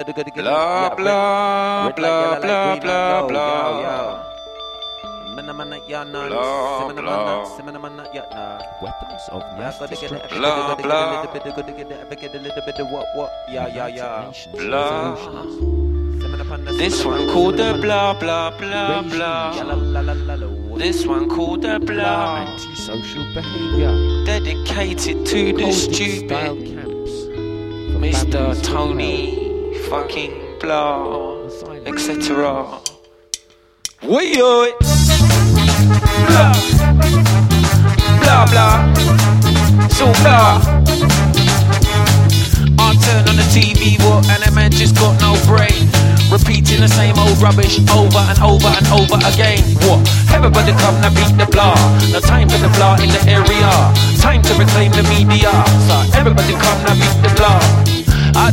Blah, blah, blah, blah, blah, blah. Blah, blah. Weapons of mass destruction. blah. Yeah, yeah, yeah. Blah. This one called the blah, blah, blah, blah. This one called the blah. Antisocial behaviour. Dedicated to the Cold stupid. style Mr. families Tony fucking blah, etc. We yo it. Blah, blah, blah. So blah. I turn on the TV, what? And that man just got no brain. Repeating the same old rubbish over and over and over again. What? Everybody come now beat the blah. No time for the blah in the area. Time to reclaim the media. So everybody come now beat the blah.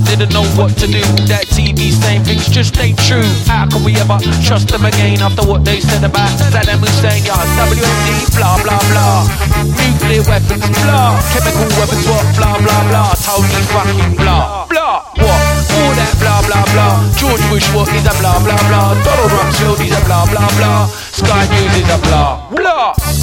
Didn't know what to do. That TV saying things just ain't true. How can we ever trust them again after what they said about Saddam Hussein? Yeah, WMD, blah blah blah. Nuclear weapons, blah. Chemical weapons, what? Blah blah blah. Tony fucking blah blah. What? All that blah blah blah. George Bush, what? He's a blah blah blah. Donald Rumsfeld, he's a blah blah blah. Sky News is a blah blah.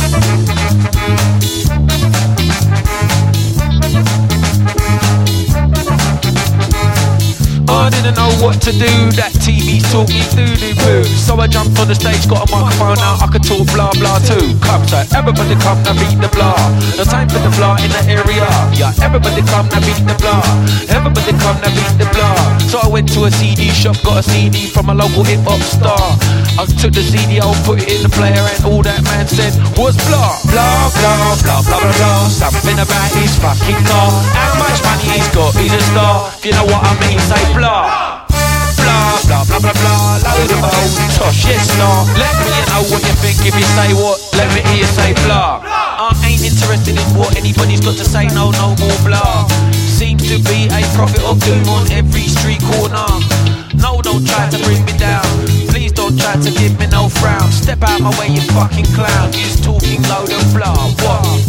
Didn't know what to do. That TV talk me through the boo. So I jumped on the stage, got a microphone out. I could talk blah blah too. Come, so everybody come now beat the blah. No time for the blah in the area. Yeah, everybody come now beat the blah. Everybody come now beat the blah. So I went to a CD shop, got a CD from a local hip hop star. I took the CD out, put it in the player, and all that man said was blah blah blah blah blah blah. Something about his fucking car. How much money he's got? He's a star. If you know what I mean, say blah. Blah, blah, blah, blah, blah, load of old tosh, yes, nah. Let me know what you think if you say what, let me hear you say blah. I ain't interested in what anybody's got to say, no, no more blah. Seems to be a prophet of doom on every street corner. No, don't try to bring me down. Please don't try to give me no frown. Step out my way, you fucking clown. You's talking load of blah. What?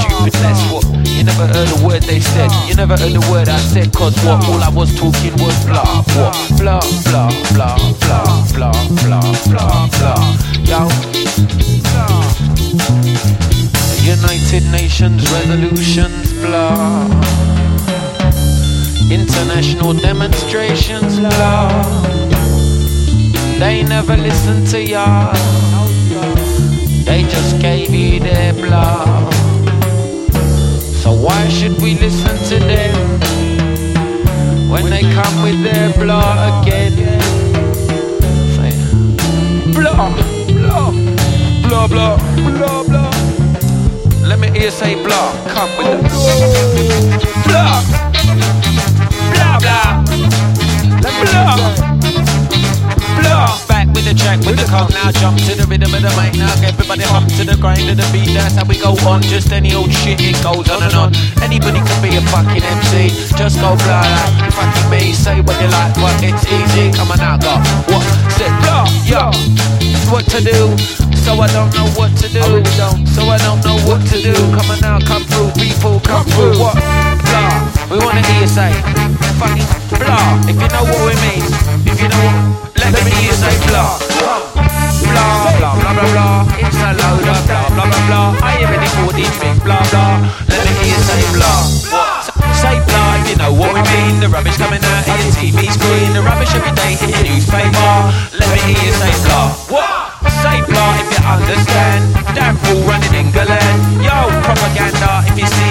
Stupid less what? You never heard a word they said. You never heard a word I said. Cause what? All I was talking was blah. What? Blah, blah, blah, blah, blah, blah, blah, blah. Yo. United Nations resolutions, blah. International demonstrations, blah. They never listened to y'all. They just gave you their blah. So why should we listen to them when they come with their blah again? Blah, blah, blah, blah, blah, blah. Let me hear say blah. Come with the blah, blah, blah, blah, blah. Back with the track, with the cop now. Jump to the rhythm of the mic now. Everybody hop grind of the beat. That's how we go on. Just any old shit, it goes on and on. Anybody can be a fucking MC. Just go blah like fucking me. Say what you like, but it's easy. Come on now, go. What? Say blah, yo. What to do? So I don't know what to do. So I don't know what to do. Come on now, come through, people, come through. What? Blah. We wanna hear you say fucking blah. If you know what we blah. Say blah, you know what we mean. The rubbish coming out of your TV screen. The rubbish every day hitting the newspaper. Let me hear you say blah. What? Say blah if you understand. Damn fool running in England. Yo, propaganda if you see.